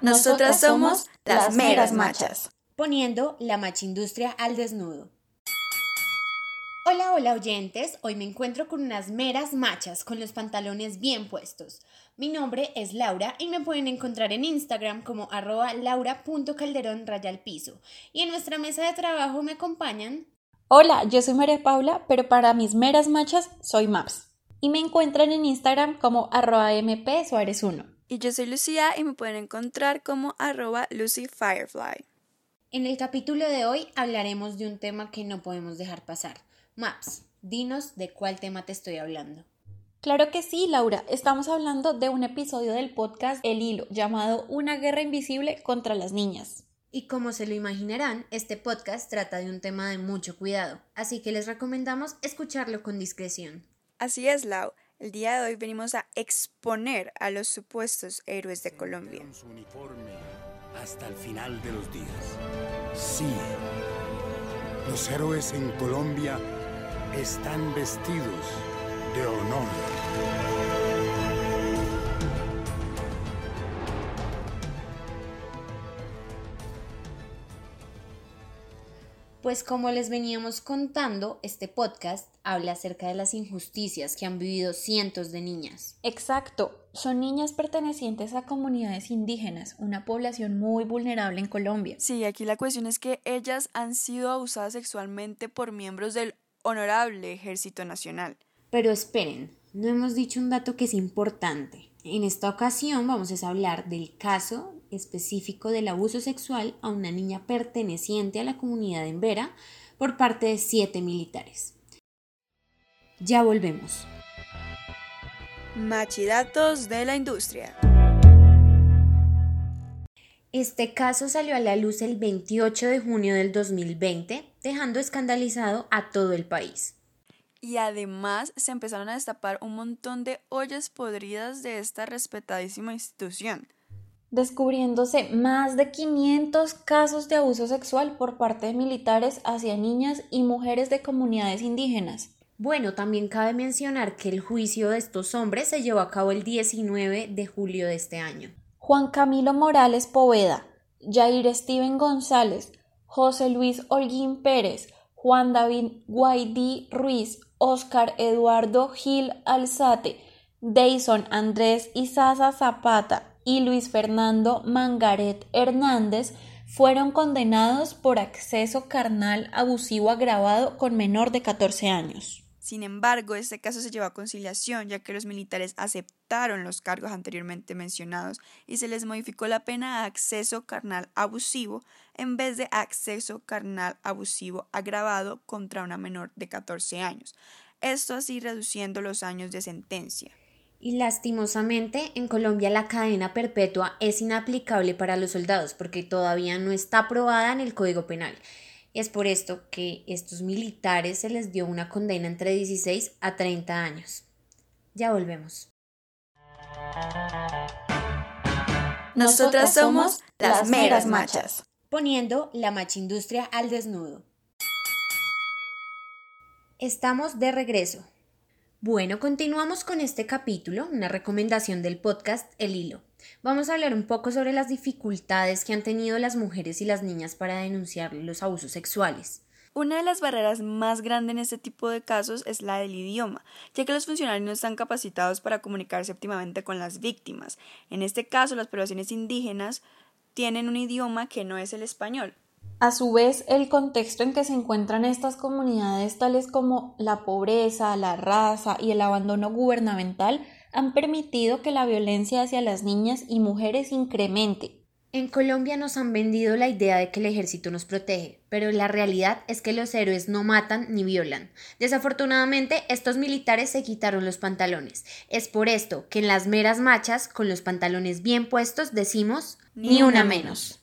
Nosotras somos las meras machas. Poniendo la machindustria al desnudo. Hola, hola oyentes. Hoy me encuentro con unas meras machas con los pantalones bien puestos. Mi nombre es Laura y me pueden encontrar en Instagram como arroba laura.calderón raya piso. Y en nuestra mesa de trabajo me acompañan. Hola, yo soy María Paula, pero para mis meras machas soy Maps. Y me encuentran en Instagram como arroba mp suárez 1. Y yo soy Lucía y me pueden encontrar como arroba lucyfirefly. En el capítulo de hoy hablaremos de un tema que no podemos dejar pasar. Maps, dinos de cuál tema te estoy hablando. Claro que sí, Laura. Estamos hablando de un episodio del podcast El Hilo, llamado Una guerra invisible contra las niñas. Y como se lo imaginarán, este podcast trata de un tema de mucho cuidado, así que les recomendamos escucharlo con discreción. Así es, Lau. El día de hoy venimos a exponer a los supuestos héroes de Colombia. Su uniforme hasta el final de los días. Sí, los héroes en Colombia están vestidos de honor. Pues como les veníamos contando, este podcast habla acerca de las injusticias que han vivido cientos de niñas. Exacto, son niñas pertenecientes a comunidades indígenas, una población muy vulnerable en Colombia. Sí, aquí la cuestión es que ellas han sido abusadas sexualmente por miembros del honorable Ejército Nacional. Pero esperen, no hemos dicho un dato que es importante. En esta ocasión vamos a hablar del caso específico del abuso sexual a una niña perteneciente a la comunidad en Vera por parte de siete militares. Ya volvemos. Machidatos de la industria. Este caso salió a la luz el 28 de junio del 2020, dejando escandalizado a todo el país. Y además se empezaron a destapar un montón de ollas podridas de esta respetadísima institución descubriéndose más de 500 casos de abuso sexual por parte de militares hacia niñas y mujeres de comunidades indígenas. Bueno, también cabe mencionar que el juicio de estos hombres se llevó a cabo el 19 de julio de este año. Juan Camilo Morales Poveda, Jair Steven González, José Luis Holguín Pérez, Juan David Guaidí Ruiz, Oscar Eduardo Gil Alzate, Deison Andrés Izaza Zapata, y Luis Fernando Mangaret Hernández fueron condenados por acceso carnal abusivo agravado con menor de 14 años. Sin embargo, este caso se llevó a conciliación ya que los militares aceptaron los cargos anteriormente mencionados y se les modificó la pena a acceso carnal abusivo en vez de acceso carnal abusivo agravado contra una menor de 14 años. Esto así reduciendo los años de sentencia. Y lastimosamente en Colombia la cadena perpetua es inaplicable para los soldados porque todavía no está aprobada en el Código Penal. Es por esto que estos militares se les dio una condena entre 16 a 30 años. Ya volvemos. Nosotras somos las meras machas. Poniendo la machindustria al desnudo. Estamos de regreso. Bueno, continuamos con este capítulo, una recomendación del podcast El Hilo. Vamos a hablar un poco sobre las dificultades que han tenido las mujeres y las niñas para denunciar los abusos sexuales. Una de las barreras más grandes en este tipo de casos es la del idioma, ya que los funcionarios no están capacitados para comunicarse óptimamente con las víctimas. En este caso, las poblaciones indígenas tienen un idioma que no es el español, a su vez, el contexto en que se encuentran estas comunidades, tales como la pobreza, la raza y el abandono gubernamental, han permitido que la violencia hacia las niñas y mujeres incremente. En Colombia nos han vendido la idea de que el ejército nos protege, pero la realidad es que los héroes no matan ni violan. Desafortunadamente, estos militares se quitaron los pantalones. Es por esto que en las meras machas, con los pantalones bien puestos, decimos ni una menos.